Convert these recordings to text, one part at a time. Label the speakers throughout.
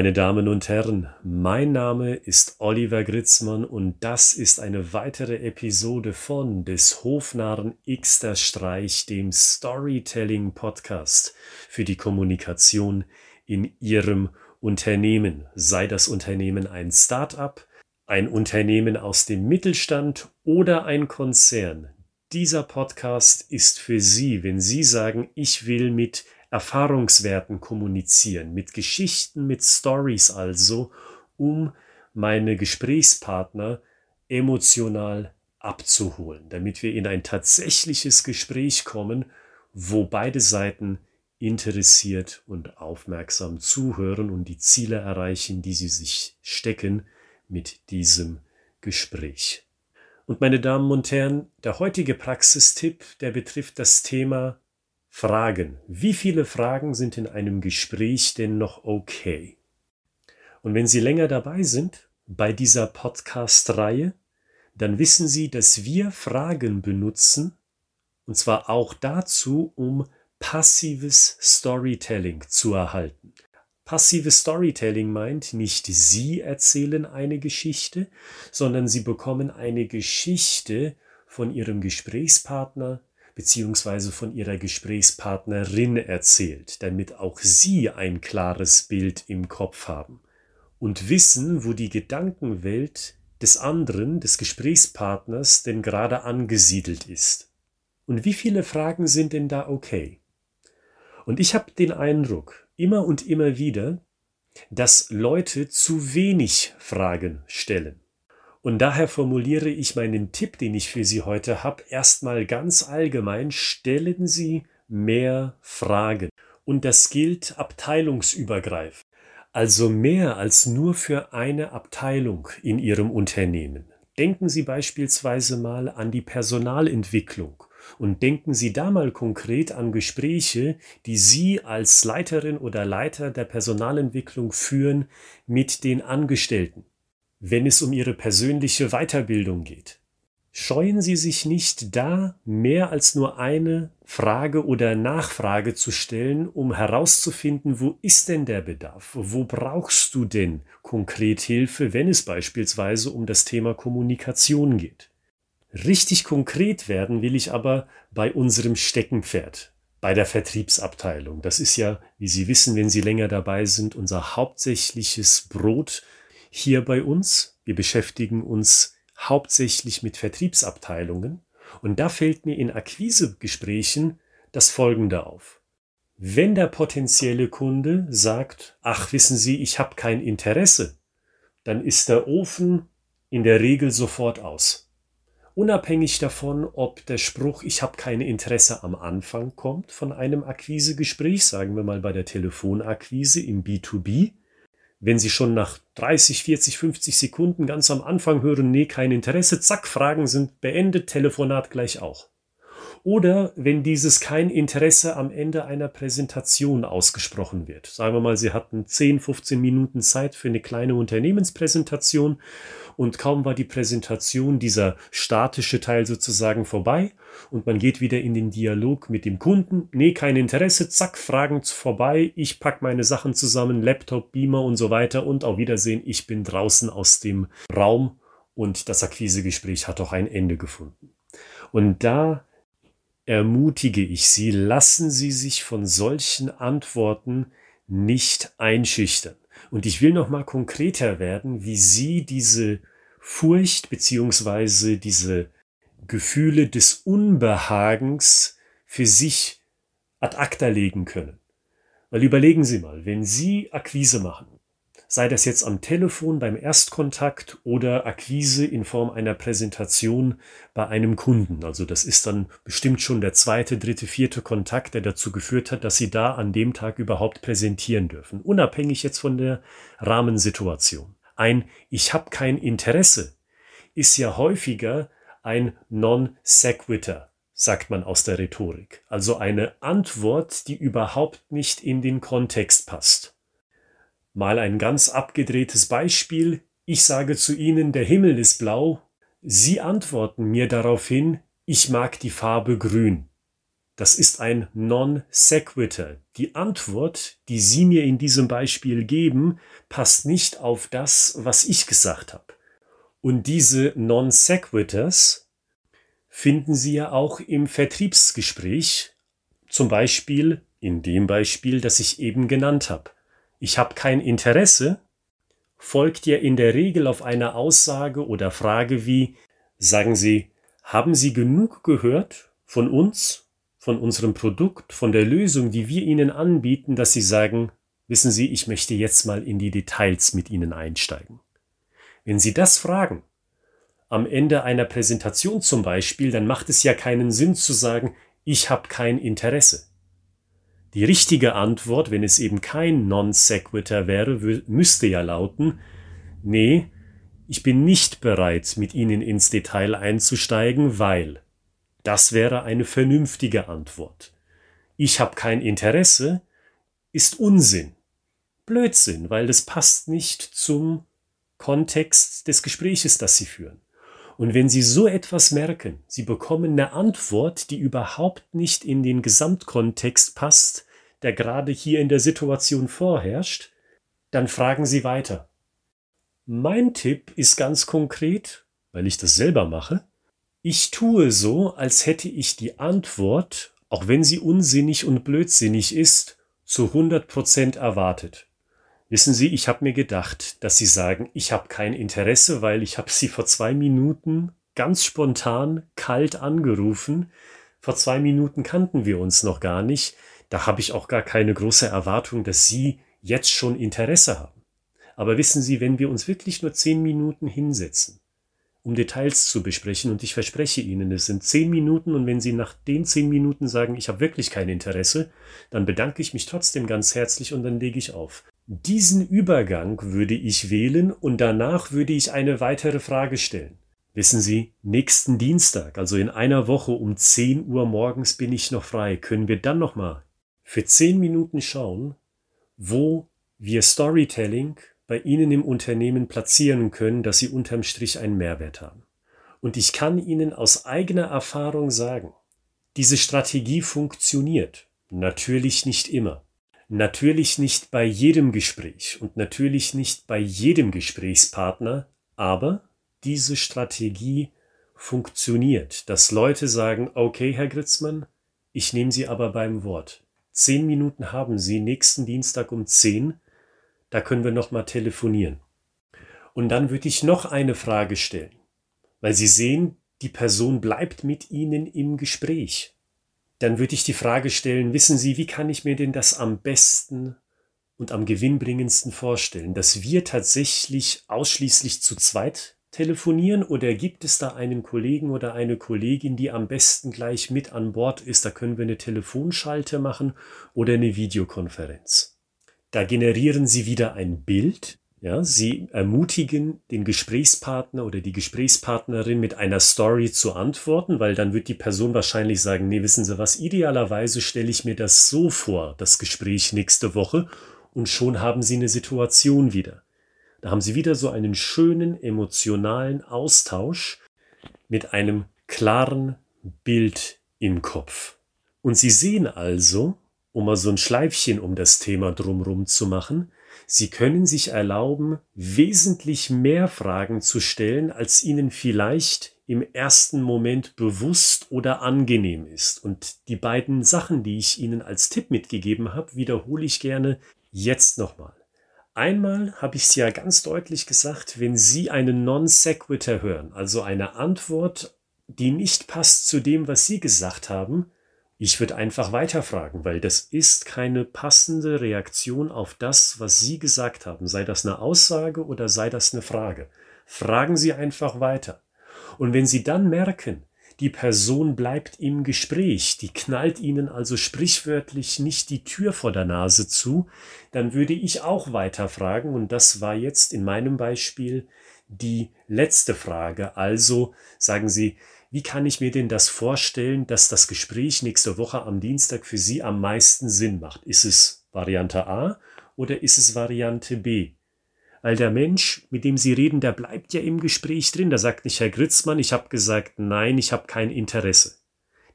Speaker 1: Meine Damen und Herren, mein Name ist Oliver Gritzmann und das ist eine weitere Episode von des Hofnarren Xter Streich, dem Storytelling Podcast für die Kommunikation in Ihrem Unternehmen. Sei das Unternehmen ein Start-up, ein Unternehmen aus dem Mittelstand oder ein Konzern. Dieser Podcast ist für Sie, wenn Sie sagen, ich will mit Erfahrungswerten kommunizieren, mit Geschichten, mit Stories also, um meine Gesprächspartner emotional abzuholen, damit wir in ein tatsächliches Gespräch kommen, wo beide Seiten interessiert und aufmerksam zuhören und die Ziele erreichen, die sie sich stecken mit diesem Gespräch. Und meine Damen und Herren, der heutige Praxistipp, der betrifft das Thema Fragen. Wie viele Fragen sind in einem Gespräch denn noch okay? Und wenn Sie länger dabei sind bei dieser Podcast-Reihe, dann wissen Sie, dass wir Fragen benutzen, und zwar auch dazu, um passives Storytelling zu erhalten. Passives Storytelling meint, nicht Sie erzählen eine Geschichte, sondern Sie bekommen eine Geschichte von Ihrem Gesprächspartner, beziehungsweise von ihrer Gesprächspartnerin erzählt, damit auch sie ein klares Bild im Kopf haben und wissen, wo die Gedankenwelt des anderen, des Gesprächspartners denn gerade angesiedelt ist. Und wie viele Fragen sind denn da okay? Und ich habe den Eindruck, immer und immer wieder, dass Leute zu wenig Fragen stellen. Und daher formuliere ich meinen Tipp, den ich für Sie heute habe, erstmal ganz allgemein, stellen Sie mehr Fragen. Und das gilt abteilungsübergreifend. Also mehr als nur für eine Abteilung in Ihrem Unternehmen. Denken Sie beispielsweise mal an die Personalentwicklung und denken Sie da mal konkret an Gespräche, die Sie als Leiterin oder Leiter der Personalentwicklung führen mit den Angestellten wenn es um Ihre persönliche Weiterbildung geht. Scheuen Sie sich nicht da, mehr als nur eine Frage oder Nachfrage zu stellen, um herauszufinden, wo ist denn der Bedarf? Wo brauchst du denn konkret Hilfe, wenn es beispielsweise um das Thema Kommunikation geht? Richtig konkret werden will ich aber bei unserem Steckenpferd, bei der Vertriebsabteilung. Das ist ja, wie Sie wissen, wenn Sie länger dabei sind, unser hauptsächliches Brot hier bei uns. Wir beschäftigen uns hauptsächlich mit Vertriebsabteilungen und da fällt mir in Akquisegesprächen das Folgende auf. Wenn der potenzielle Kunde sagt, ach wissen Sie, ich habe kein Interesse, dann ist der Ofen in der Regel sofort aus. Unabhängig davon, ob der Spruch Ich habe kein Interesse am Anfang kommt von einem Akquisegespräch, sagen wir mal bei der Telefonakquise im B2B, wenn Sie schon nach 30, 40, 50 Sekunden ganz am Anfang hören, nee, kein Interesse, zack, Fragen sind beendet, Telefonat gleich auch. Oder wenn dieses kein Interesse am Ende einer Präsentation ausgesprochen wird. Sagen wir mal, Sie hatten 10, 15 Minuten Zeit für eine kleine Unternehmenspräsentation und kaum war die Präsentation, dieser statische Teil sozusagen vorbei und man geht wieder in den Dialog mit dem Kunden. Nee, kein Interesse, zack, Fragen vorbei, ich pack meine Sachen zusammen, Laptop, Beamer und so weiter und auf Wiedersehen, ich bin draußen aus dem Raum und das Akquisegespräch hat auch ein Ende gefunden. Und da ermutige ich Sie, lassen Sie sich von solchen Antworten nicht einschüchtern. Und ich will noch mal konkreter werden, wie Sie diese Furcht beziehungsweise diese Gefühle des Unbehagens für sich ad acta legen können. Weil überlegen Sie mal, wenn Sie Akquise machen, sei das jetzt am Telefon beim Erstkontakt oder Akquise in Form einer Präsentation bei einem Kunden. Also das ist dann bestimmt schon der zweite, dritte, vierte Kontakt, der dazu geführt hat, dass Sie da an dem Tag überhaupt präsentieren dürfen, unabhängig jetzt von der Rahmensituation. Ein Ich habe kein Interesse ist ja häufiger ein Non sequitur, sagt man aus der Rhetorik, also eine Antwort, die überhaupt nicht in den Kontext passt. Mal ein ganz abgedrehtes Beispiel. Ich sage zu Ihnen, der Himmel ist blau. Sie antworten mir daraufhin, ich mag die Farbe grün. Das ist ein Non Sequitur. Die Antwort, die Sie mir in diesem Beispiel geben, passt nicht auf das, was ich gesagt habe. Und diese Non Sequiturs finden Sie ja auch im Vertriebsgespräch, zum Beispiel in dem Beispiel, das ich eben genannt habe. Ich habe kein Interesse, folgt ja in der Regel auf eine Aussage oder Frage wie, sagen Sie, haben Sie genug gehört von uns, von unserem Produkt, von der Lösung, die wir Ihnen anbieten, dass Sie sagen, wissen Sie, ich möchte jetzt mal in die Details mit Ihnen einsteigen. Wenn Sie das fragen, am Ende einer Präsentation zum Beispiel, dann macht es ja keinen Sinn zu sagen, ich habe kein Interesse. Die richtige Antwort, wenn es eben kein Non sequitur wäre, müsste ja lauten, nee, ich bin nicht bereit, mit Ihnen ins Detail einzusteigen, weil das wäre eine vernünftige Antwort. Ich habe kein Interesse ist Unsinn. Blödsinn, weil das passt nicht zum Kontext des Gespräches, das Sie führen. Und wenn Sie so etwas merken, Sie bekommen eine Antwort, die überhaupt nicht in den Gesamtkontext passt, der gerade hier in der Situation vorherrscht, dann fragen Sie weiter. Mein Tipp ist ganz konkret, weil ich das selber mache, ich tue so, als hätte ich die Antwort, auch wenn sie unsinnig und blödsinnig ist, zu 100 Prozent erwartet. Wissen Sie, ich habe mir gedacht, dass Sie sagen, ich habe kein Interesse, weil ich habe Sie vor zwei Minuten ganz spontan kalt angerufen. Vor zwei Minuten kannten wir uns noch gar nicht. Da habe ich auch gar keine große Erwartung, dass Sie jetzt schon Interesse haben. Aber wissen Sie, wenn wir uns wirklich nur zehn Minuten hinsetzen, um Details zu besprechen, und ich verspreche Ihnen, es sind zehn Minuten, und wenn Sie nach den zehn Minuten sagen, ich habe wirklich kein Interesse, dann bedanke ich mich trotzdem ganz herzlich und dann lege ich auf. Diesen Übergang würde ich wählen und danach würde ich eine weitere Frage stellen. Wissen Sie, nächsten Dienstag, also in einer Woche um 10 Uhr morgens bin ich noch frei. Können wir dann nochmal für 10 Minuten schauen, wo wir Storytelling bei Ihnen im Unternehmen platzieren können, dass Sie unterm Strich einen Mehrwert haben. Und ich kann Ihnen aus eigener Erfahrung sagen, diese Strategie funktioniert. Natürlich nicht immer. Natürlich nicht bei jedem Gespräch und natürlich nicht bei jedem Gesprächspartner, aber diese Strategie funktioniert, dass Leute sagen, okay, Herr Gritzmann, ich nehme Sie aber beim Wort. Zehn Minuten haben Sie nächsten Dienstag um zehn, da können wir nochmal telefonieren. Und dann würde ich noch eine Frage stellen, weil Sie sehen, die Person bleibt mit Ihnen im Gespräch dann würde ich die Frage stellen, wissen Sie, wie kann ich mir denn das am besten und am gewinnbringendsten vorstellen, dass wir tatsächlich ausschließlich zu zweit telefonieren oder gibt es da einen Kollegen oder eine Kollegin, die am besten gleich mit an Bord ist? Da können wir eine Telefonschalte machen oder eine Videokonferenz. Da generieren Sie wieder ein Bild, ja, sie ermutigen den Gesprächspartner oder die Gesprächspartnerin mit einer Story zu antworten, weil dann wird die Person wahrscheinlich sagen, nee, wissen Sie was, idealerweise stelle ich mir das so vor, das Gespräch nächste Woche, und schon haben Sie eine Situation wieder. Da haben Sie wieder so einen schönen emotionalen Austausch mit einem klaren Bild im Kopf. Und Sie sehen also, um mal so ein Schleifchen um das Thema drumrum zu machen, Sie können sich erlauben, wesentlich mehr Fragen zu stellen, als Ihnen vielleicht im ersten Moment bewusst oder angenehm ist. Und die beiden Sachen, die ich Ihnen als Tipp mitgegeben habe, wiederhole ich gerne jetzt nochmal. Einmal habe ich es ja ganz deutlich gesagt, wenn Sie einen Non sequitur hören, also eine Antwort, die nicht passt zu dem, was Sie gesagt haben, ich würde einfach weiterfragen, weil das ist keine passende Reaktion auf das, was Sie gesagt haben, sei das eine Aussage oder sei das eine Frage. Fragen Sie einfach weiter. Und wenn Sie dann merken, die Person bleibt im Gespräch, die knallt Ihnen also sprichwörtlich nicht die Tür vor der Nase zu, dann würde ich auch weiterfragen und das war jetzt in meinem Beispiel die letzte Frage. Also sagen Sie, wie kann ich mir denn das vorstellen, dass das Gespräch nächste Woche am Dienstag für Sie am meisten Sinn macht? Ist es Variante A oder ist es Variante B? Weil der Mensch, mit dem Sie reden, der bleibt ja im Gespräch drin. Da sagt nicht Herr Gritzmann, ich habe gesagt, nein, ich habe kein Interesse.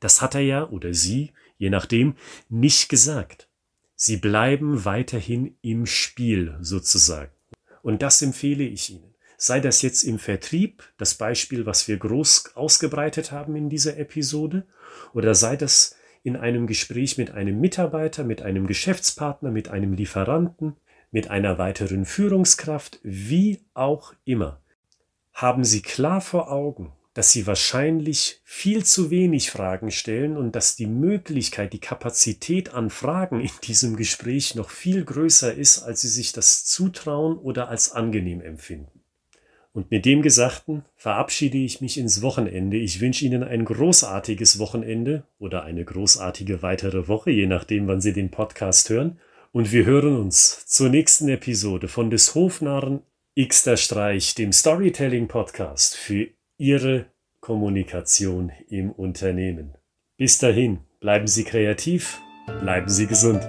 Speaker 1: Das hat er ja oder sie je nachdem, nicht gesagt. Sie bleiben weiterhin im Spiel sozusagen. Und das empfehle ich Ihnen. Sei das jetzt im Vertrieb, das Beispiel, was wir groß ausgebreitet haben in dieser Episode, oder sei das in einem Gespräch mit einem Mitarbeiter, mit einem Geschäftspartner, mit einem Lieferanten, mit einer weiteren Führungskraft, wie auch immer. Haben Sie klar vor Augen, dass Sie wahrscheinlich viel zu wenig Fragen stellen und dass die Möglichkeit, die Kapazität an Fragen in diesem Gespräch noch viel größer ist, als Sie sich das zutrauen oder als angenehm empfinden. Und mit dem Gesagten verabschiede ich mich ins Wochenende. Ich wünsche Ihnen ein großartiges Wochenende oder eine großartige weitere Woche, je nachdem, wann Sie den Podcast hören. Und wir hören uns zur nächsten Episode von des Hofnarren Xter Streich, dem Storytelling Podcast für Ihre Kommunikation im Unternehmen. Bis dahin, bleiben Sie kreativ, bleiben Sie gesund.